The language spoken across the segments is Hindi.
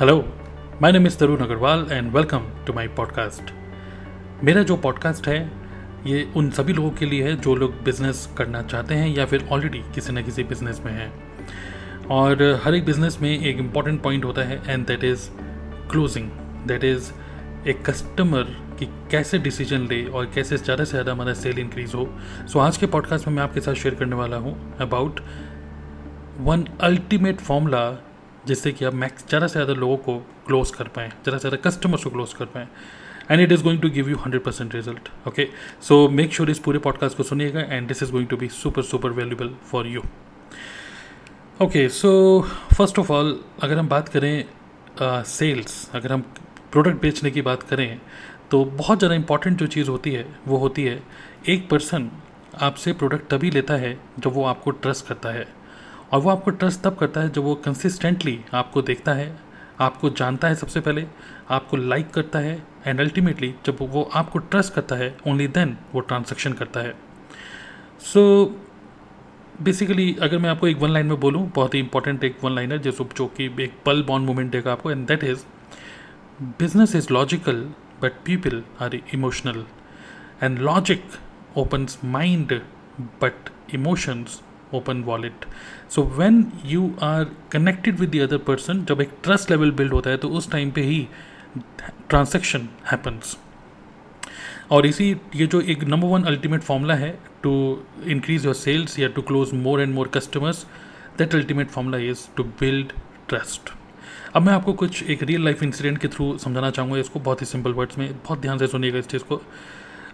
Hello my name is Tarun Agarwal and welcome to my podcast मेरा जो पॉडकास्ट है ये उन सभी लोगों के लिए है जो लोग बिज़नेस करना चाहते हैं या फिर ऑलरेडी किसी न किसी बिज़नेस में हैं। और हर एक बिज़नेस में एक इंपॉर्टेंट पॉइंट होता है and that is closing that is एक कस्टमर कि कैसे डिसीज़न ले और कैसे ज़्यादा से ज़्यादा हमारा सेल इंक्रीज हो। सो so, आज के पॉडकास्ट में मैं आपके साथ शेयर करने वाला हूँ अबाउट वन अल्टीमेट फॉर्मूला जिससे कि आप मैक्स ज़्यादा से ज़्यादा लोगों को क्लोज कर पाएँ ज़्यादा से ज़्यादा कस्टमर्स को क्लोज कर पाएँ। And it is going to give you hundred percent result okay so make sure इस पूरे पॉडकास्ट को सुनिएगा and this is going to be super super valuable for you okay so first of all अगर हम बात करें सेल्स uh, अगर हम प्रोडक्ट बेचने की बात करें तो बहुत ज़्यादा इंपॉर्टेंट जो चीज़ होती है वो होती है एक पर्सन आपसे प्रोडक्ट तभी लेता है जब वो आपको ट्रस्ट करता है। और वो आपको ट्रस्ट तब करता है जब वो कंसिस्टेंटली आपको देखता है आपको जानता है सबसे पहले आपको लाइक करता है एंड अल्टीमेटली जब वो आपको ट्रस्ट करता है ओनली देन वो ट्रांजेक्शन करता है। सो so, बेसिकली अगर मैं आपको एक वन लाइन में बोलूँ बहुत ही इंपॉर्टेंट एक वन लाइनर जो जो कि एक पल बॉन्ड मोमेंट देगा आपको and that is business is logical but people are emotional and logic opens mind but emotions open wallet so when you are connected with the other person जब एक ट्रस्ट लेवल बिल्ड होता है तो उस टाइम पे ही ट्रांसेक्शन हैपन्स और इसी, ये जो एक नंबर वन अल्टीमेट फॉर्मूला है टू इंक्रीज योर सेल्स या to close more and more customers that ultimate formula is to build trust अब मैं आपको कुछ एक रियल लाइफ इंसिडेंट के थ्रू समझाना चाहूँगा, इसको बहुत ही सिंपल वर्ड्स में, बहुत ध्यान से सुनिएगा इस चीज़ को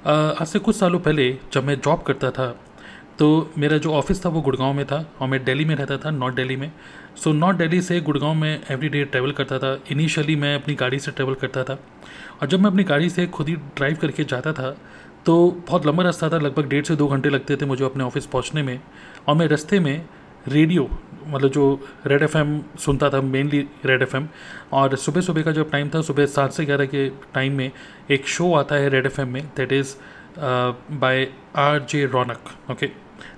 आज से कुछ सालों पहले जब मैं जॉब करता था तो मेरा जो ऑफ़िस था वो गुड़गांव में था और मैं दिल्ली में रहता था, नॉर्थ दिल्ली में। सो नॉर्थ दिल्ली से गुड़गांव में एवरी डे ट्रैवल करता था। इनिशियली मैं अपनी गाड़ी से ट्रैवल करता था। और जब मैं अपनी गाड़ी से खुद ही ड्राइव करके जाता था तो बहुत लंबा रास्ता था, लगभग डेढ़ से दो घंटे लगते थे मुझे अपने ऑफ़िस पहुँचने में। और मैं रास्ते में रेडियो मतलब जो रेड एफएम सुनता था मेनली रेड एफएम और सुबह सुबह का जब टाइम था, सुबह सात से ग्यारह के टाइम में एक शो आता है रेड एफएम में that is by R J Raunak okay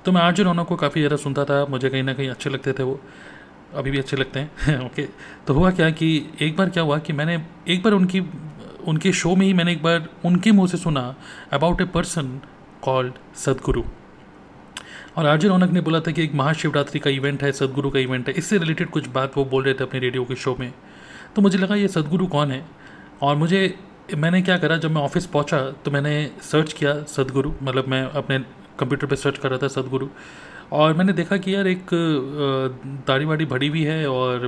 तो मैं आर जे रौनक को काफ़ी ज़्यादा सुनता था, मुझे कहीं ना कहीं अच्छे लगते थे वो, अभी भी अच्छे लगते हैं ओके तो हुआ क्या कि एक बार क्या हुआ कि मैंने, एक बार उनकी, उनके शो में ही मैंने एक बार उनके मुँह से सुना about a person called Sadhguru. और आरजे रौनक ने बोला था कि एक महाशिवरात्रि का इवेंट है, सदगुरु का इवेंट है, इससे रिलेटेड कुछ बात वो बोल रहे थे अपने रेडियो के शो में। तो मुझे लगा ये सदगुरु कौन है? और मुझे मैंने क्या करा, जब मैं ऑफ़िस पहुँचा तो मैंने सर्च किया सदगुरु। मतलब मैं अपने कंप्यूटर पे सर्च कर रहा था सदगुरु। और मैंने देखा कि यार एक दाढ़ी वाड़ी भड़ी हुई है और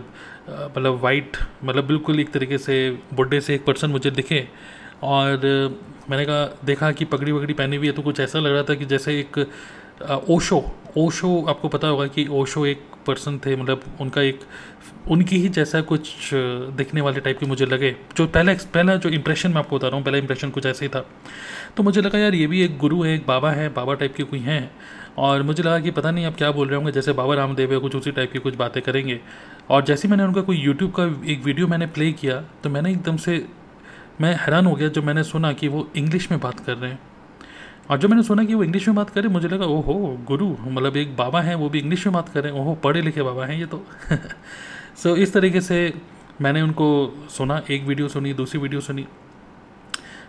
मतलब वाइट मतलब बिल्कुल एक तरीके से बुढ़े से एक पर्सन मुझे दिखे। और मैंने कहा, देखा कि पगड़ी वगड़ी पहनी हुई है तो कुछ ऐसा लग रहा था कि जैसे एक ओशो ओशो, आपको पता होगा कि ओशो एक पर्सन थे मतलब उनका एक, उनकी ही जैसा कुछ दिखने वाले टाइप के मुझे लगे। जो पहला पहला जो इंप्रेशन मैं आपको बता रहा हूँ, पहला इंप्रेशन कुछ ऐसे ही था। तो मुझे लगा, यार, ये भी एक गुरु है, एक बाबा है, बाबा टाइप के कोई हैं। और मुझे लगा कि पता नहीं आप क्या बोल रहे होंगे, जैसे बाबा रामदेव है कुछ उसी टाइप की कुछ बातें करेंगे। और जैसे मैंने उनका कोई यूट्यूब का एक वीडियो मैंने प्ले किया तो मैंने एकदम से, मैं हैरान हो गया जब मैंने सुना कि वो इंग्लिश में बात कर रहे हैं। और जो मैंने सुना कि वो इंग्लिश में बात करें मुझे लगा ओहो गुरु मतलब एक बाबा हैं वो भी इंग्लिश में बात करें। ओहो पढ़े लिखे बाबा हैं ये तो। सो so, इस तरीके से मैंने उनको सुना एक वीडियो सुनी दूसरी वीडियो सुनी।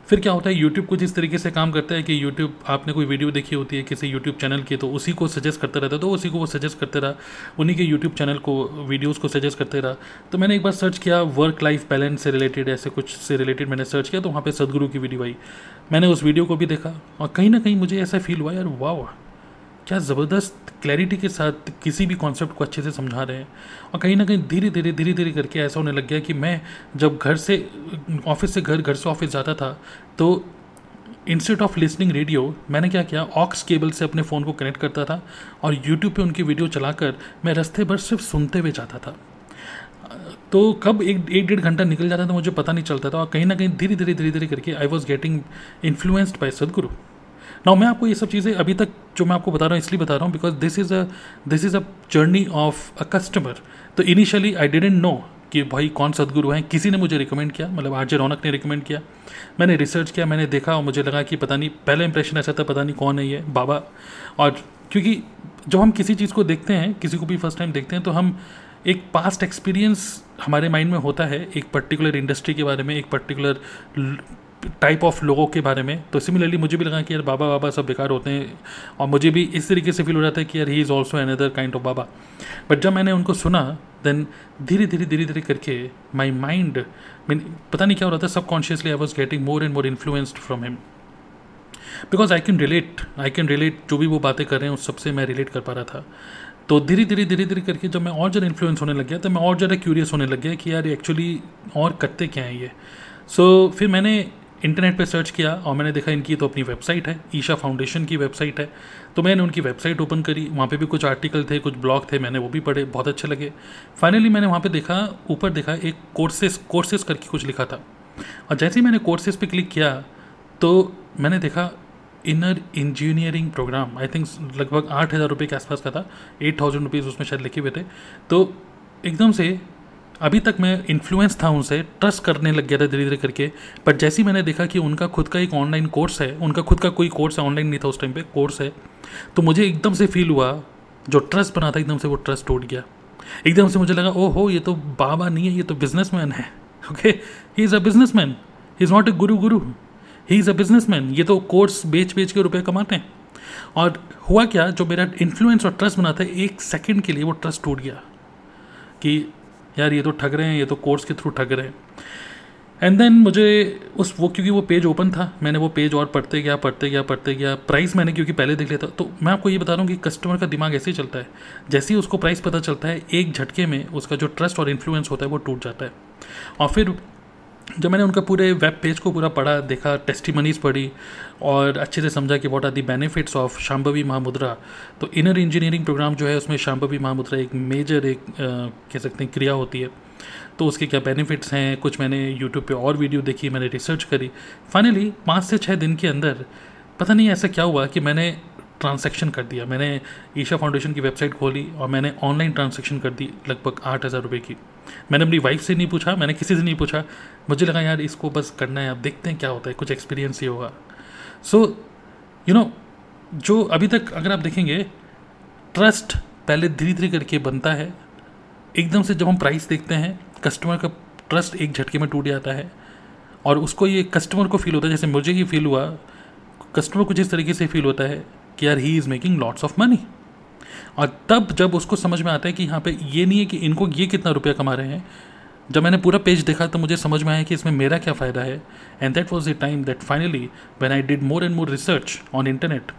फिर क्या होता है यूट्यूब कुछ इस तरीके से काम करता है कि यूट्यूब आपने कोई वीडियो देखी होती है, किसी यूट्यूब चैनल की तो उसी को सजेस्ट करता रहता है तो उसी को वो सजेस्ट करते रहा। उन्हीं के यूट्यूब चैनल को वीडियोज़ को सजेस्ट करते रहा। तो मैंने एक बार सर्च किया वर्क लाइफ बैलेंस से रिलेटेड ऐसे कुछ से रिलेटेड मैंने सर्च किया तो वहाँ पर सदगुरु की वीडियो आई। मैंने उस वीडियो को भी देखा, और कहीं ना कहीं मुझे ऐसा फील हुआ, यार वाह क्या ज़बरदस्त क्लैरिटी के साथ किसी भी कॉन्सेप्ट को अच्छे से समझा रहे हैं? और कहीं ना कहीं धीरे धीरे धीरे धीरे करके ऐसा होने लग गया कि मैं जब घर से ऑफ़िस से घर घर से ऑफ़िस जाता था तो इंस्टेड ऑफ़ लिसनिंग रेडियो मैंने क्या किया? ऑक्स केबल से अपने फ़ोन को कनेक्ट करता था और यूट्यूब पे उनकी वीडियो चलाकर मैं रास्ते भर सिर्फ़ सुनते हुए जाता था। तो कब एक एक डेढ़ घंटा निकल जाता था मुझे पता नहीं चलता था और कहीं ना कहीं धीरे धीरे धीरे धीरे करके I was getting influenced by Sadhguru now मैं आपको ये सब चीज़ें अभी तक जो मैं आपको बता रहा हूँ, इसलिए बता रहा हूँ because this is a this is a journey of a customer तो इनिशियली आई डिडेंट नो कि भाई कौन सदगुरु हैं। किसी ने मुझे रिकमेंड किया मतलब आरजे रौनक ने रिकमेंड किया। मैंने रिसर्च किया, मैंने देखा और मुझे लगा कि पता नहीं, पहला इंप्रेशन ऐसा था, पता नहीं कौन है ये, बाबा। और क्योंकि जब हम किसी चीज़ को देखते हैं, किसी को भी फ़र्स्ट टाइम देखते हैं तो हम एक पास्ट एक्सपीरियंस हमारे माइंड में होता है, एक पर्टिकुलर इंडस्ट्री के बारे में, एक पर्टिकुलर टाइप ऑफ़ लोगों के बारे में। तो सिमिलरली मुझे भी लगा कि यार बाबा बाबा सब बेकार होते हैं। और मुझे भी इस तरीके से फील हो रहा था कि यार he is also another kind of Baba. But जब मैंने उनको सुना देन धीरे धीरे धीरे धीरे करके माई माइंड मीन पता नहीं क्या हो रहा था subconsciously I was getting more and more influenced from him because I can relate I can relate जो भी वो बातें कर रहे हैं उस सबसे मैं रिलेट कर पा रहा था। तो धीरे धीरे धीरे धीरे करके जब मैं और ज़्यादा इन्फ्लुएंस होने लग गया तो मैं और ज़्यादा क्यूरियस होने लग गया कि यार एक्चुअली और करते क्या हैं ये? सो so, फिर मैंने इंटरनेट पे सर्च किया और मैंने देखा इनकी तो अपनी वेबसाइट है, ईशा फाउंडेशन की वेबसाइट है। तो मैंने उनकी वेबसाइट ओपन करी, वहाँ पे भी कुछ आर्टिकल थे, कुछ ब्लॉग थे, मैंने वो भी पढ़े, बहुत अच्छे लगे। फाइनली मैंने वहाँ पे देखा, ऊपर देखा एक कोर्सेस कोर्सेस करके कुछ लिखा था। और जैसे ही मैंने कोर्सेज पे क्लिक किया तो मैंने देखा Inner Engineering programme I think लगभग आठ हज़ार रुपये के आसपास का था एट थाउज़ेंड रुपीज़ उसमें शायद लिखे हुए थे। तो एकदम से अभी तक मैं इन्फ्लुएंस था उनसे ट्रस्ट करने लग गया था धीरे धीरे करके। पर जैसे ही मैंने देखा कि उनका खुद का एक ऑनलाइन कोर्स है, उनका खुद का कोई कोर्स है ऑनलाइन नहीं था उस टाइम पे कोर्स है तो मुझे एकदम से फील हुआ, जो ट्रस्ट बना था, एकदम से वो ट्रस्ट टूट गया। एकदम से मुझे लगा ओ हो ये तो बाबा नहीं है, ये तो बिजनेसमैन है। Okay he is a businessman he is not a guru guru he is a businessman ये तो कोर्स बेच बेच के रुपये कमाते हैं। और हुआ क्या, जो मेरा इन्फ्लुएंस और ट्रस्ट बना था, एक सेकंड के लिए वो ट्रस्ट टूट गया। कि यार ये तो ठग रहे हैं, ये तो कोर्स के थ्रू ठग रहे हैं। एंड देन मुझे उस वो, क्योंकि वो पेज ओपन था, मैंने वो पेज और पढ़ते गया पढ़ते गया पढ़ते गया। प्राइस मैंने, क्योंकि पहले देख लिया था तो मैं आपको ये बता रहा हूँ कि कस्टमर का दिमाग ऐसे ही चलता है। जैसे ही उसको प्राइस पता चलता है, एक झटके में उसका जो ट्रस्ट और इन्फ्लुएंस होता है, वो टूट जाता है। और फिर जब मैंने उनका पूरे वेब पेज को पूरा पढ़ा, देखा टेस्टिमनीज पढ़ी और अच्छे से समझा कि what are the benefits of Shambhavi Mahamudra तो इनर इंजीनियरिंग प्रोग्राम जो है, उसमें शाम्भवी महामुद्रा एक मेजर एक कह सकते हैं, क्रिया होती है। तो उसके क्या बेनिफिट्स हैं? कुछ मैंने यूट्यूब पे और वीडियो देखी, मैंने रिसर्च करी। फाइनली पाँच से छः दिन के अंदर पता नहीं ऐसा क्या हुआ कि मैंने ट्रांसैक्शन कर दिया। मैंने ईशा फाउंडेशन की वेबसाइट खोली और मैंने ऑनलाइन ट्रांसैक्शन कर दी लगभग आठ हज़ार रुपये की। मैंने अपनी वाइफ से नहीं पूछा, मैंने किसी से नहीं पूछा। मुझे लगा, यार, इसको बस करना है, अब देखते हैं क्या होता है, कुछ एक्सपीरियंस ही होगा। सो यू नो जो अभी तक अगर आप देखेंगे ट्रस्ट पहले धीरे धीरे करके बनता है। एकदम से जब हम प्राइस देखते हैं कस्टमर का ट्रस्ट एक झटके में टूट जाता है। और उसको ये कस्टमर को फील होता है, जैसे मुझे ही फील हुआ कस्टमर को जिस तरीके से फील होता है कि, यार he is making lots of money और तब जब उसको समझ में आता है कि यहाँ पे ये नहीं है कि इनको ये कितना रुपया कमा रहे हैं, जब मैंने पूरा पेज देखा तो मुझे समझ में आया कि इसमें मेरा क्या फ़ायदा है। And that was the time that finally when I did more and more research on internet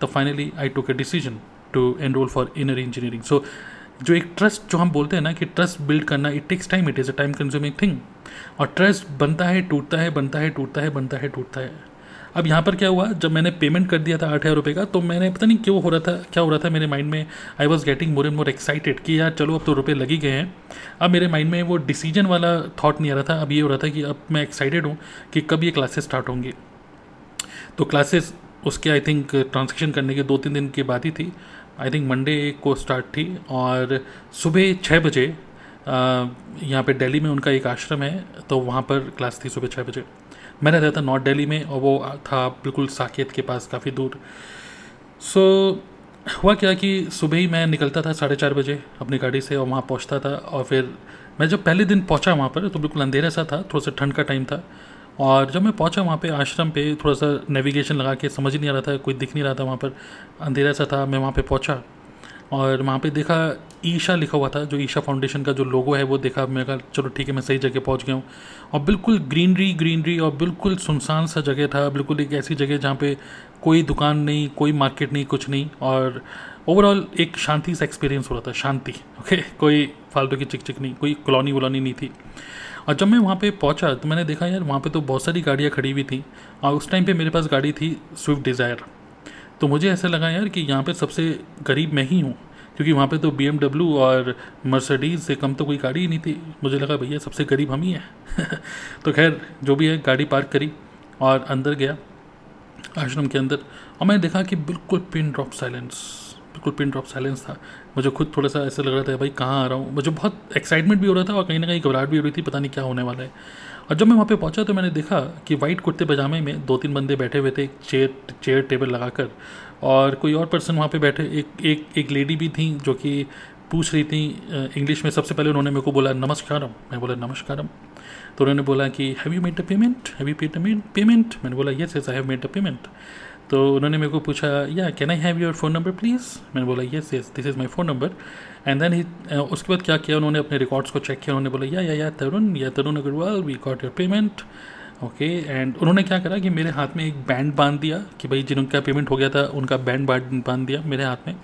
तो finally I took a decision to enrol for Inner Engineering so जो एक ट्रस्ट जो हम बोलते हैं ना कि ट्रस्ट बिल्ड करना it takes time it is a time consuming thing और ट्रस्ट बनता है, टूटता है, बनता है, टूटता है, बनता है, टूटता है। अब यहाँ पर क्या हुआ? जब मैंने पेमेंट कर दिया था आठ हज़ार रुपये का तो मैंने पता नहीं क्यों हो रहा था, क्या हो रहा था मेरे माइंड में? I was getting more and more excited कि यार चलो अब तो रुपये लगी गए हैं। अब मेरे माइंड में वो डिसीज़न वाला थाट नहीं आ रहा था। अब ये हो रहा था कि अब मैं एक्साइटेड हूँ कि कब ये क्लासेस स्टार्ट होंगी। तो क्लासेस उसके आई थिंक ट्रांजेक्शन करने के दो तीन दिन के बाद ही थी। आई थिंक मंडे को स्टार्ट थी और सुबह छः बजे यहाँ पे दिल्ली में उनका एक आश्रम है तो वहाँ पर क्लास थी सुबह छः बजे। मैं रहता था नॉर्थ दिल्ली में और वो था बिल्कुल साकेत के पास काफ़ी दूर। सो so, हुआ क्या कि सुबह ही मैं निकलता था साढ़े चार बजे अपनी गाड़ी से और वहाँ पहुँचता था और फिर मैं जब पहले दिन पहुँचा वहाँ पर तो बिल्कुल अंधेरा सा था थोड़ा सा ठंड का टाइम था। और जब मैं पहुँचा वहाँ पे आश्रम पे थोड़ा सा नेविगेशन लगा के समझ नहीं आ रहा था कोई दिख नहीं रहा था वहाँ पर अंधेरा सा था मैं वहाँ पे पहुँचा। और वहाँ पे देखा ईशा लिखा हुआ था, जो ईशा फाउंडेशन का जो लोगो है, वो देखा। मैं कहा, चलो ठीक है, मैं सही जगह पहुँच गया हूँ। और बिल्कुल ग्रीनरी ग्रीनरी और बिल्कुल सुनसान सा जगह था। बिल्कुल एक ऐसी जगह जहाँ पे कोई दुकान नहीं, कोई मार्केट नहीं, कुछ नहीं। और ओवरऑल एक शांति सा एक्सपीरियंस हो रहा था, शांति ओके कोई फालतू की चिक चिक नहीं, कोई कॉलोनी वॉलोनी नहीं थी। और जब मैं वहाँ पे पहुँचा तो मैंने देखा, यार, वहाँ पे तो बहुत सारी गाड़ियाँ खड़ी हुई थी। और उस टाइम पे मेरे पास गाड़ी थी स्विफ्ट डिज़ायर तो मुझे ऐसा लगा यार कि यहाँ पे सबसे गरीब मैं ही हूँ, क्योंकि वहाँ पे तो बीएमडब्ल्यू और मर्सडीज़ से कम तो कोई गाड़ी ही नहीं थी। मुझे लगा, भैया, सबसे गरीब हम ही हैं। तो खैर, जो भी है, गाड़ी पार्क करी और अंदर गया, आश्रम के अंदर। और मैंने देखा कि बिल्कुल पिन ड्रॉप साइलेंस, बिल्कुल पिन ड्रॉप साइलेंस था। मुझे खुद थोड़ा सा ऐसा लग रहा था, भाई, कहाँ आ रहा हूँ? मुझे बहुत एक्साइटमेंट भी हो रहा था और कहीं ना कहीं घबराहट भी हो रही थी, पता नहीं क्या होने वाला है। और जब मैं वहाँ पे पहुँचा तो मैंने देखा कि वाइट कुर्ते पजामे में दो तीन बंदे बैठे हुए थे एक चेयर चेयर टेबल लगाकर। और कोई और पर्सन वहाँ पे बैठे, एक एक एक लेडी भी थी जो कि पूछ रही थी इंग्लिश में सबसे पहले उन्होंने मेरे को बोला, नमस्कारम। मैं बोला, नमस्कारम। तो उन्होंने बोला कि have you made a payment have you paid a payment मैंने बोला yes yes I have made a payment तो उन्होंने मेरे को पूछा या can I have your phone number please मैंने बोला yes yes this is my phone number and then ही उसके बाद क्या किया उन्होंने अपने रिकॉर्ड्स को चेक किया उन्होंने बोला या yeah yeah Tarun yeah Tarun Agrawal we got your payment okay and उन्होंने क्या करा कि मेरे हाथ में एक बैंड बाँध दिया कि भाई जिनका पेमेंट हो गया था उनका बैंड बाँध दिया मेरे हाथ में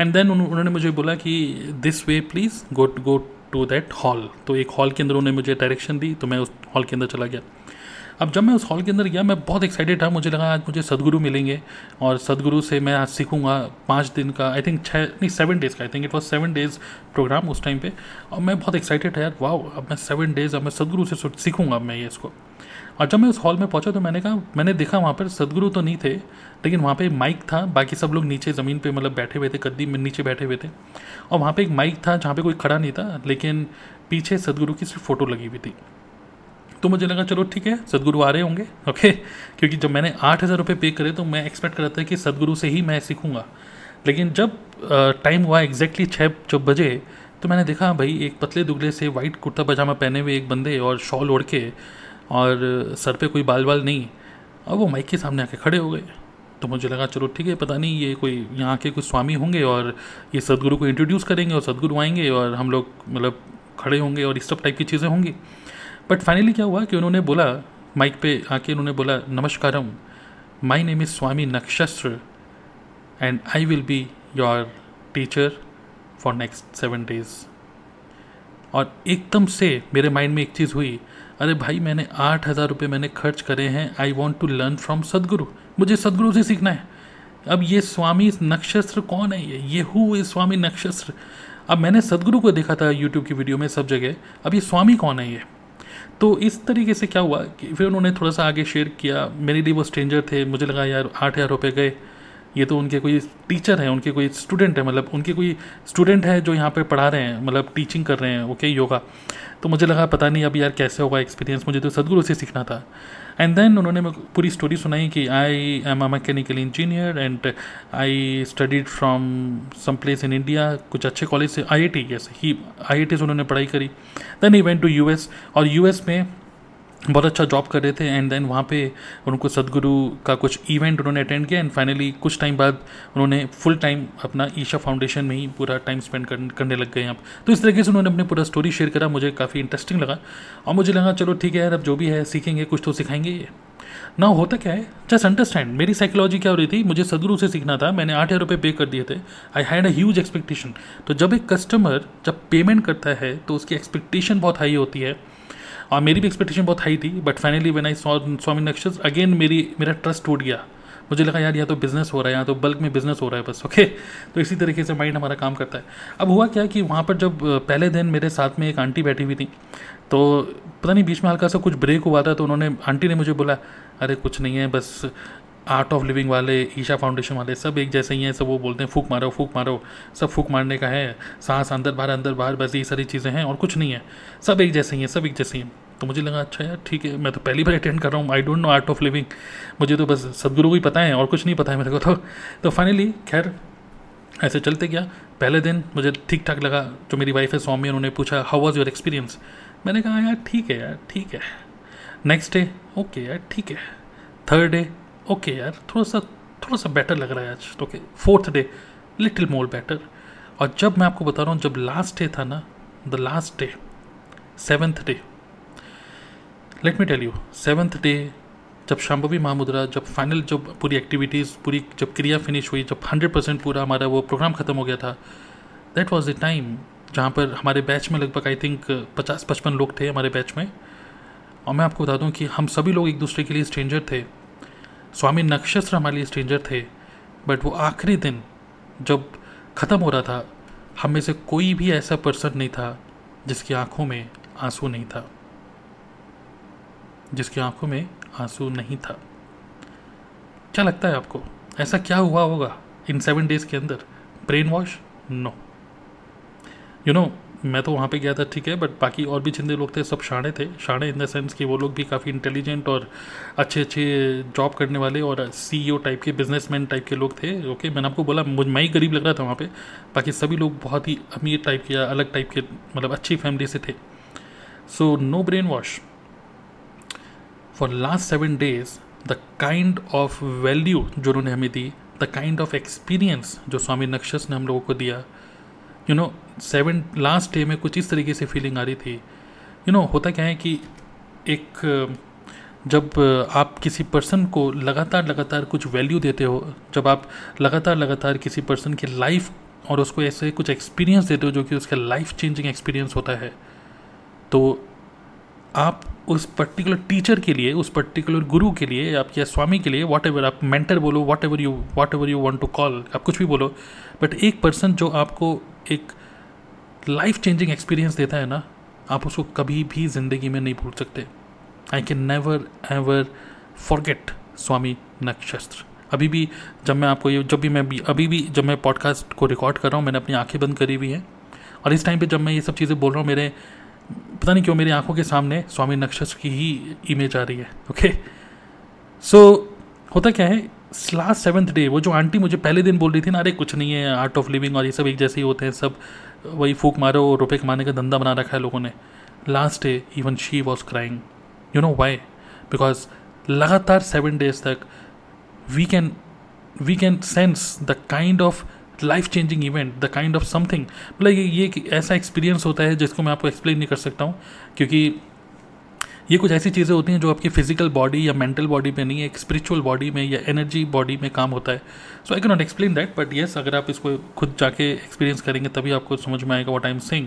एंड देन उन्होंने मुझे बोला कि this way please go go to that hall तो एक हॉल के अंदर उन्होंने मुझे डायरेक्शन दी तो मैं उस हॉल के अंदर चला गया अब जब मैं उस हॉल के अंदर गया, मैं बहुत एक्साइटेड था। मुझे लगा, आज मुझे सदगुरु मिलेंगे और सदगुरु से मैं आज सीखूँगा पाँच दिन का आई थिंक छः नहीं सेवन डेज़ का। I think it was seven days program उस टाइम पे। और मैं बहुत एक्साइटेड था, यार वाह अब मैं सेवन डेज़ अब मैं सदगुरु से सीखूँगा मैं ये इसको। और जब मैं उस हॉल में पहुँचा तो मैंने कहा, मैंने देखा वहाँ पर सदगुरु तो नहीं थे, लेकिन वहाँ पे माइक था। बाकी सब लोग नीचे ज़मीन पे मतलब बैठे हुए थे गद्दी में नीचे बैठे हुए थे। और वहाँ पे एक माइक था जहाँ पे कोई खड़ा नहीं था, लेकिन पीछे सदगुरु की सिर्फ़ फ़ोटो लगी हुई थी। तो मुझे लगा, चलो ठीक है, सदगुरु आ रहे होंगे। ओके क्योंकि जब मैंने आठ हज़ार रुपये पे करे तो मैं एक्सपेक्ट कर रहा था कि सदगुरु से ही मैं सीखूँगा। लेकिन जब टाइम हुआ एग्जैक्टली छः जब बजे तो मैंने देखा, भाई, एक पतले दुगले से वाइट कुर्ता पजामा पहने हुए एक बंदे और शॉल ओढ़ के और सर पे कोई बाल बाल नहीं। और वो माइक के सामने आके खड़े हो गए। तो मुझे लगा, चलो ठीक है, पता नहीं, ये कोई, यहाँ के कुछ स्वामी होंगे और ये सदगुरु को इंट्रोड्यूस करेंगे और सदगुरु आएँगे और हम लोग मतलब खड़े होंगे और इस सब टाइप की चीज़ें होंगी। बट फाइनली क्या हुआ कि उन्होंने बोला माइक पे आके उन्होंने बोला, नमस्कारम माई name is Swami Nakshatra and I will be your teacher for next seven days और एकदम से मेरे माइंड में एक चीज़ हुई, अरे भाई, मैंने आठ हज़ार रुपये मैंने खर्च करे हैं I want to learn from Sadhguru मुझे सदगुरु से सीखना है। अब ये स्वामी नक्षत्र कौन है ये? ये हु इज़ स्वामी नक्षत्र अब मैंने सदगुरु को देखा था यूट्यूब की वीडियो में सब जगह, अब ये स्वामी कौन है ये? तो इस तरीके से क्या हुआ कि फिर उन्होंने थोड़ा सा आगे शेयर किया। मेरे लिए वो स्ट्रेंजर थे, मुझे लगा, यार, आठ हज़ार रुपये गए। ये तो उनके कोई टीचर हैं, उनके कोई स्टूडेंट है मतलब उनके कोई स्टूडेंट है जो यहाँ पे पढ़ा रहे हैं मतलब टीचिंग कर रहे हैं ओके योगा तो मुझे लगा, पता नहीं अब यार कैसे होगा एक्सपीरियंस मुझे तो सदगुरु से सीखना था। एंड देन उन्होंने पूरी स्टोरी सुनाई कि I am a mechanical engineer and I studied from some place in India कुछ अच्छे कॉलेज से आई आई टी ही आई आई टी से उन्होंने पढ़ाई करी। Then he went to U S और यू एस में बहुत अच्छा जॉब कर रहे थे एंड देन वहाँ पे उनको सदगुरु का कुछ इवेंट उन्होंने अटेंड किया एंड फाइनली कुछ टाइम बाद उन्होंने फुल टाइम अपना ईशा फाउंडेशन में ही पूरा टाइम स्पेंड करने लग गए यहाँ तो इस तरीके से उन्होंने अपने पूरा स्टोरी शेयर करा, मुझे काफ़ी इंटरेस्टिंग लगा। और मुझे लगा, चलो ठीक है यार, अब जो भी है, सीखेंगे, कुछ तो सिखाएँगे ये। ना होता क्या है? जस्ट अंडरस्टैंड मेरी साइकोलॉजी क्या हो रही थी? मुझे सदगुरु से सीखना था, मैंने आठ हज़ार रुपये पे कर दिए थे। I had a huge expectation तो जब एक कस्टमर जब पेमेंट करता है तो उसकी एक्सपेक्टेशन बहुत हाई होती है। और मेरी भी एक्सपेक्टेशन बहुत हाई थी but finally when I saw Swami Nakshatra again मेरी, मेरा ट्रस्ट टूट गया। मुझे लगा, यार, या तो बिज़नेस हो रहा है, या तो बल्क में बिज़नेस हो रहा है बस ओके तो इसी तरीके से माइंड हमारा काम करता है। अब हुआ क्या कि वहाँ पर जब, पहले दिन मेरे साथ में एक आंटी बैठी हुई थी तो पता नहीं, बीच में हल्का सा कुछ ब्रेक हुआ था तो उन्होंने, आंटी ने मुझे बोला, अरे, कुछ नहीं है, बस आर्ट ऑफ़ लिविंग वाले, ईशा फाउंडेशन वाले, सब एक जैसे ही हैं, सब वो बोलते हैं, फूक मारो फूक मारो, सब फूक मारने का है, सांस अंदर बाहर अंदर बाहर, बस ये सारी चीज़ें हैं और कुछ नहीं है। सब एक जैसे ही हैं, सब एक जैसे ही हैं। तो मुझे लगा अच्छा यार, ठीक है, मैं तो पहली बार अटेंड कर रहा हूँ I don't know Art of Living मुझे तो बस सदगुरु को ही पता है और कुछ नहीं पता है मेरे को तो। तो फाइनली खैर, ऐसे चलते गया। पहले दिन मुझे ठीक ठाक लगा, जो मेरी वाइफ है, स्वामी, उन्होंने पूछा हाउ वॉज़ योर एक्सपीरियंस मैंने कहा, यार, ठीक है यार, ठीक है। नेक्स्ट डे ओके यार, ठीक है। थर्ड डे ओके यार, थोड़ा सा थोड़ा सा बेटर लग रहा है आज। Okay fourth day little more better और जब मैं आपको बता रहा हूँ, जब लास्ट डे था ना the last day seventh day let me tell you seventh day जब शाम्भवी महामुद्रा, जब फाइनल जब पूरी एक्टिविटीज़ पूरी जब क्रिया फिनिश हुई, जब हंड्रेड परसेंट पूरा हमारा वो प्रोग्राम ख़त्म हो गया था दैट वॉज़ द टाइम जहाँ पर हमारे बैच में लगभग आई थिंक पचास पचपन लोग थे हमारे बैच में। और मैं आपको बता दूँ कि हम सभी लोग एक दूसरे के लिए स्ट्रेंजर थे। स्वामी नक्षत्र हमारे लिए स्ट्रेंजर थे। बट वो आखिरी दिन जब ख़त्म हो रहा था, हम में से कोई भी ऐसा पर्सन नहीं था जिसकी आँखों में आँसू नहीं था। जिसकी आँखों में आँसू नहीं था। क्या लगता है आपको, ऐसा क्या हुआ होगा इन सेवन डेज़ के अंदर? Brain wash no you know मैं तो वहाँ पे गया था, ठीक है बट बाकी और भी जितने लोग थे, सब शाणे थे। शाणे इन द सेंस कि वो लोग भी काफ़ी इंटेलिजेंट और अच्छे अच्छे जॉब करने वाले और सी टाइप के बिजनेसमैन टाइप के लोग थे। ओके मैंने आपको बोला, मुझ, मैं ही गरीब लग रहा था वहाँ पे। बाकी सभी लोग बहुत ही अमीर टाइप के या अलग टाइप के मतलब अच्छी फैमिली से थे। So no brainwash for last seven days the kind of value जो उन्होंने हमें दी द काइंड ऑफ़ एक्सपीरियंस जो स्वामी नक्षस ने हम लोगों को दिया you know seven last day में कुछ इस तरीके से फीलिंग आ रही थी। यू you नो know, होता क्या है कि एक जब आप किसी पर्सन को लगातार लगातार कुछ वैल्यू देते हो जब आप लगातार लगातार किसी पर्सन की लाइफ और उसको ऐसे कुछ एक्सपीरियंस देते हो जो कि उसका लाइफ चेंजिंग एक्सपीरियंस होता है तो आप उस पर्टिकुलर टीचर के लिए, उस पर्टिकुलर गुरु के लिए आप या स्वामी के लिए वॉट एवर आप मेंटर बोलो whatever you whatever you want to call आप कुछ भी बोलो बट एक पर्सन जो आपको एक लाइफ चेंजिंग एक्सपीरियंस देता है ना, आप उसको कभी भी ज़िंदगी में नहीं भूल सकते। I can never ever forget Swami Nakshatra. अभी भी जब मैं आपको ये, जब भी मैं भी, अभी भी जब मैं पॉडकास्ट को रिकॉर्ड कर रहा हूँ, मैंने अपनी आँखें बंद करी हुई हैं, और इस टाइम पे जब मैं ये सब चीज़ें बोल रहा हूँ, मेरे पता नहीं क्यों मेरी आँखों के सामने स्वामी नक्षत्र की ही इमेज आ रही है ओके सो so, होता क्या है लास्ट सेवन्थ डे वो जो आंटी मुझे पहले दिन बोल रही थी ना अरे कुछ नहीं है आर्ट ऑफ़ लिविंग और ये सब एक जैसे ही होते हैं सब वही फूक मारो और रुपये कमाने का धंधा बना रखा है लोगों ने. Last day even she was crying you know why because लगातार सेवन डेज़ तक we can we can sense the kind of life changing event the kind of something मतलब ये ये ऐसा एक्सपीरियंस होता है जिसको मैं आपको एक्सप्लेन नहीं कर सकता हूँ, क्योंकि ये कुछ ऐसी चीज़ें होती हैं जो आपकी फ़िज़िकल बॉडी या मेंटल बॉडी में नहीं है, एक स्पिरिचुअल बॉडी में या एनर्जी बॉडी में काम होता है। So I can not explain that but yes अगर आप इसको खुद जाके एक्सपीरियंस करेंगे, तभी आपको समझ में आएगा what I am saying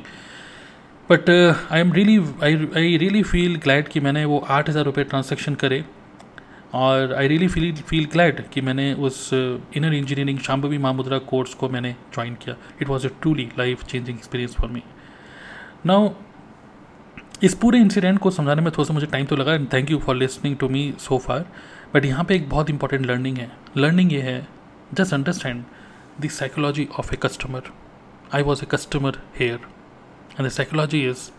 but I am really I I really feel glad कि मैंने वो आठ हज़ार रुपये ट्रांजेक्शन करे। और I really feel feel glad कि मैंने उस inner engineering Shambhavi Mahamudra course को मैंने ज्वाइन किया। It was a truly life changing experience for me now इस पूरे इंसिडेंट को समझाने में थोड़ा सा मुझे टाइम तो लगा and thank you for listening to me so far but यहाँ पे एक बहुत इंपॉर्टेंट लर्निंग है। लर्निंग ये है just understand the psychology of a customer I was a customer here and the psychology is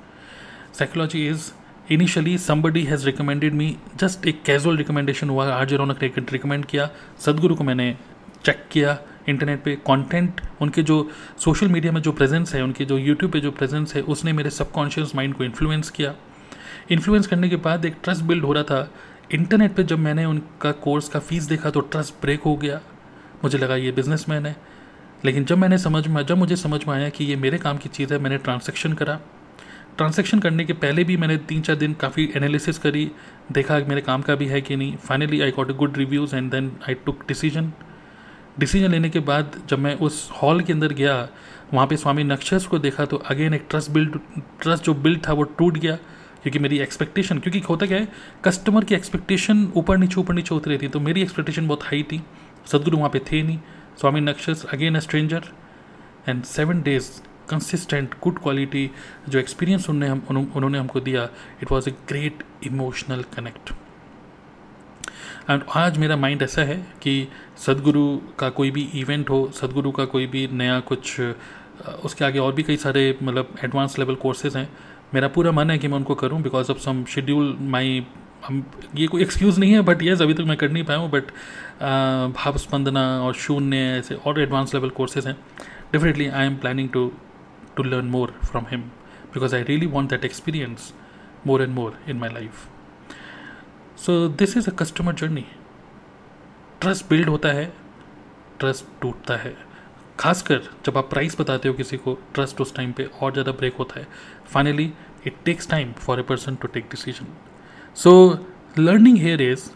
psychology is initially somebody has recommended me just एक कैजुअल रिकमेंडेशन हुआ, आज रौनक ने रिकमेंड किया, सदगुरु को मैंने चेक किया इंटरनेट पे कंटेंट उनके जो सोशल मीडिया में जो प्रेजेंस है, उनके जो यूट्यूब पे जो प्रेजेंस है, उसने मेरे सबकॉन्शियस माइंड को इन्फ्लुएंस किया। इन्फ्लुएंस करने के बाद एक ट्रस्ट बिल्ड हो रहा था। इंटरनेट पे जब मैंने उनका कोर्स का फ़ीस देखा तो ट्रस्ट ब्रेक हो गया। मुझे लगा, ये बिज़नेस है। लेकिन जब मैंने समझ में, जब मुझे समझ में आया कि ये मेरे काम की चीज़ है, मैंने ट्रांसेक्शन करा। ट्रांजेक्शन करने के पहले भी मैंने तीन चार दिन काफ़ी एनालिसिस करी, देखा मेरे काम का भी है कि नहीं। Finally I got good reviews and then I took decision decision लेने के बाद जब मैं उस हॉल के अंदर गया, वहाँ पे स्वामी नक्षस को देखा तो अगेन एक ट्रस्ट बिल्ड ट्रस्ट जो बिल्ड था वो टूट गया, क्योंकि मेरी एक्सपेक्टेशन क्योंकि होता क्या है कस्टमर की एक्सपेक्टेशन ऊपर नीचे ऊपर नीचे होती रहती तो मेरी एक्सपेक्टेशन बहुत हाई थी। सदगुरु वहाँ पे थे नहीं। Swami Nakshatra again a stranger and seven days consistent good quality जो एक्सपीरियंस उन्होंने हम उन्होंने हमको दिया it was a great emotional connect and आज मेरा माइंड ऐसा है कि सदगुरु का कोई भी इवेंट हो, सदगुरु का कोई भी नया कुछ उसके आगे और भी कई सारे मतलब एडवांस लेवल कोर्सेज हैं। मेरा पूरा मन है कि मैं उनको करूँ because of some schedule my hmm, ये कोई एक्सक्यूज़ नहीं है बट येस अभी तक मैं कर नहीं पाया हूँ बट भाव स्पंदना और शून्य ऐसे और एडवांस लेवल कोर्सेज हैं। Definitely I am planning to to learn more from him because I really want that experience more and more in my life. So this is a customer journey. Trust build होता है ट्रस्ट टूटता है खासकर जब आप प्राइस बताते हो किसी को ट्रस्ट उस टाइम पे और ज़्यादा ब्रेक होता है finally it takes time for a person to take decision so learning here is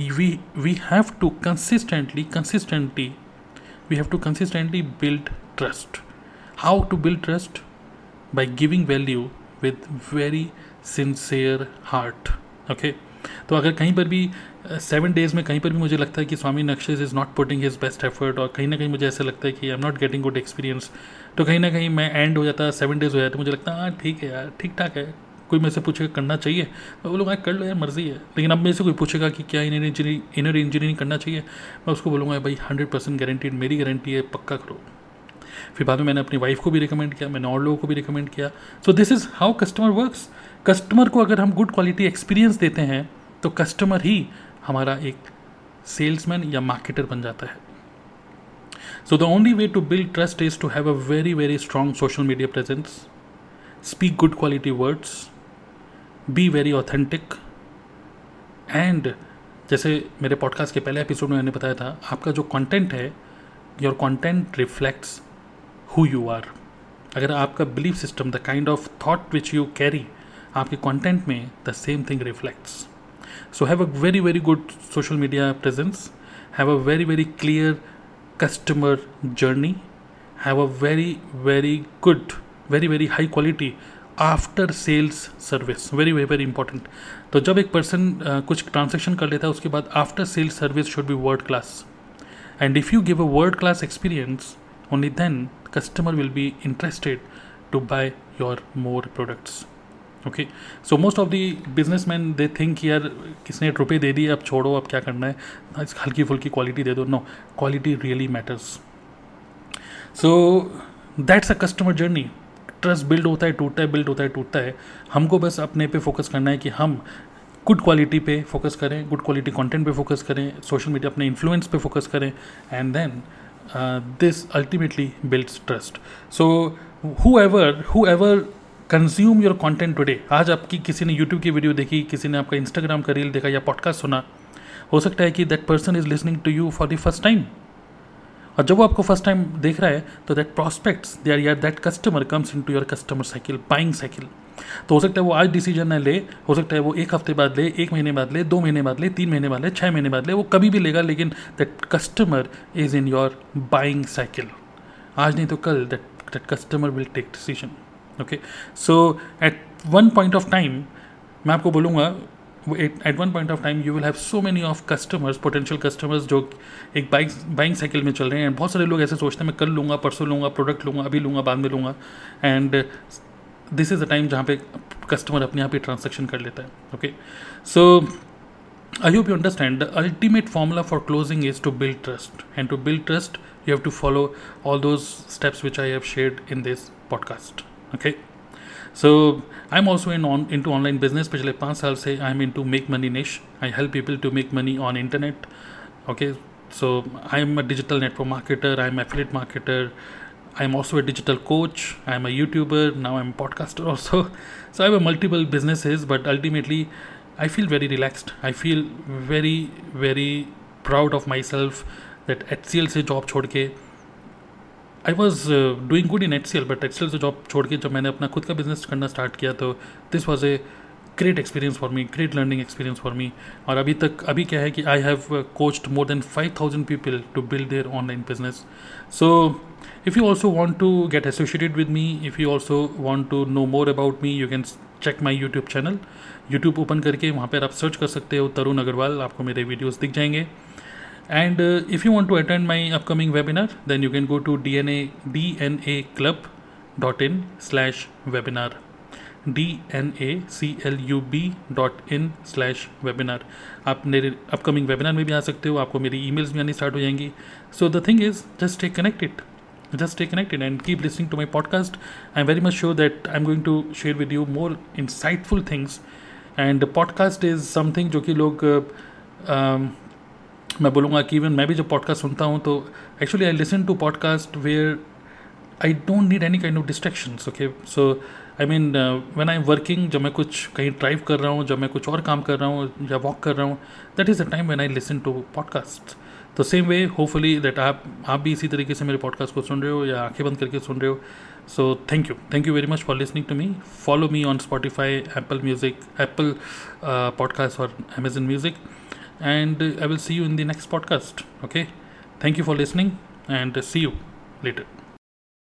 we we have to consistently consistently we have to consistently build trust how to build trust by giving value with very sincere heart okay तो अगर कहीं पर भी सेवन uh, डेज़ में कहीं पर भी मुझे लगता है कि Swami Nakshatra is not putting his best effort और कहीं ना कहीं मुझे ऐसा लगता है कि I am not getting good experience तो कहीं ना कहीं मैं एंड हो जाता है सेवन डेज़ हो जाता है मुझे लगता है हाँ ठीक है यार ठीक ठाक है कोई मेरे से पूछेगा करना चाहिए। तो वो लोग कर लो यार मर्ज़ी है। लेकिन अब मेरे से कोई पूछेगा कि क्या इनर इंजीनियरिंग इनर इंजीनियरिंग करना चाहिए मैं उसको बोलूँगा भाई हंड्रेड परसेंट गारंटीड मेरी गारंटी है पक्का करो। फिर बाद में मैंने अपनी वाइफ को भी रिकमेंड किया, मैंने और लोगों को भी रिकमेंड किया। So this is how customer works customer को अगर हम गुड क्वालिटी एक्सपीरियंस देते हैं तो कस्टमर ही हमारा एक सेल्समैन या मार्केटर बन जाता है। So the only way to build trust is to have a very very strong social media presence speak good quality words be very authentic and जैसे मेरे पॉडकास्ट के पहले एपिसोड में मैंने बताया था, आपका जो कंटेंट है your content reflects who you are अगर आपका belief system the kind of thought which you carry आपके कंटेंट में the same thing reflects so have a very very good social media presence have a very very clear customer journey have a very very good very very high quality after sales service very very very important तो जब एक पर्सन कुछ ट्रांजेक्शन कर लेता है, उसके बाद after sales service should be world class and if you give a world class experience only then customer will be interested to buy your more products okay so most of the businessman they think यार, किसने रुपये दे दिए अब छोड़ो, अब क्या करना है? हल्की फुल्की क्वालिटी दे दो। No quality really matters so that's a customer journey trust build होता है, टूटता है बिल्ड होता है, टूटता है। हमको बस अपने पे फोकस करना है कि हम गुड क्वालिटी पे फोकस करें गुड क्वालिटी कंटेंट पे फोकस करें सोशल मीडिया अपने इन्फ्लुएंस पे फोकस करें and then ultimately builds trust so whoever whoever consume your content today आज आपकी किसी ने यूट्यूब की वीडियो देखी, किसी ने आपका इंस्टाग्राम का रील देखा या पॉडकास्ट सुना, हो सकता है कि that person is listening to you for the first time और जब वो आपको फ़र्स्ट टाइम देख रहा है तो दैट प्रॉस्पेक्ट्स दे आर या that customer comes in to your customer cycle buying cycle तो हो सकता है वो आज डिसीज़न न ले, हो सकता है वो एक हफ़्ते बाद ले, एक महीने बाद ले, दो महीने बाद ले, तीन महीने बाद ले छः महीने बाद ले, वो कभी भी लेगा, लेकिन that customer is in your buying cycle आज नहीं तो कल that that customer will take decision okay so at one point of time मैं आपको बोलूँगा at one point of time you will have so many of customers potential customers जो एक बाइक बाइंग साइकिल में चल रहे हैं बहुत सारे लोग ऐसे सोचते हैं, मैं कल लूँगा, परसों लूँगा प्रोडक्ट लूँगा, अभी लूँगा, बाद में लूँगा. And this is a time जहाँ पे कस्टमर अपने आप ही ट्रांजेक्शन कर लेता है okay so I hope you understand the ultimate formula for closing is to build trust and to build trust you have to follow all those steps which I have shared in this podcast okay so I am also in on into online business पिछले पाँच साल से I am into make money niche I help people to make money on internet okay so i am a digital network marketer. I am affiliate marketer. i am also a digital coach i am a youtuber now i'm a podcaster also so i have a multiple businesses but ultimately i feel very relaxed i feel very very proud of myself that HCL से जॉब छोड़ के I was doing good in H C L but H C L से जॉब छोड़ के जब मैंने अपना खुद का बिजनेस करना स्टार्ट किया तो this was a great experience for me great learning experience for me और अभी तक अभी क्या है कि I have coached more than five thousand people to build their online business so if you also want to get associated with me if you also want to know more about me you can check my YouTube channel YouTube open करके वहाँ पर आप सर्च कर सकते हो तरुण अग्रवाल आपको मेरे वीडियोज़ दिख जाएँगे. And uh, if you want to attend my upcoming webinar, then you can go to DNA, dnaclub.in slash webinar. D N A C L U B dot in slash webinar आप मेरे अपकमिंग वेबिनार में भी आ सकते हो, आपको मेरी ई मेल्स भी आनी स्टार्ट हो जाएँगी। So the thing is just stay connected just stay connected and keep listening to my podcast I am very much sure that I am going to share with you more insightful things and podcast is something जो कि लोग मैं बोलूँगा कि इवन मैं भी जब पॉडकास्ट सुनता हूँ तो actually I listen to podcast where I don't need any kind of distraction okay so I mean when I am working जब मैं कुछ कहीं ड्राइव कर रहा हूँ जब मैं कुछ और काम कर रहा हूँ या वॉक कर रहा हूँ that is the time when I listen to podcast तो सेम वे होपफुली दैट आप आप भी इसी तरीके से मेरे पॉडकास्ट को सुन रहे हो या आँखें बंद करके सुन रहे हो. So thank you thank you very much for listening to me follow me on Spotify Apple music Apple podcast और Amazon music and I will see you in the next podcast. Okay, thank you for listening and see you later.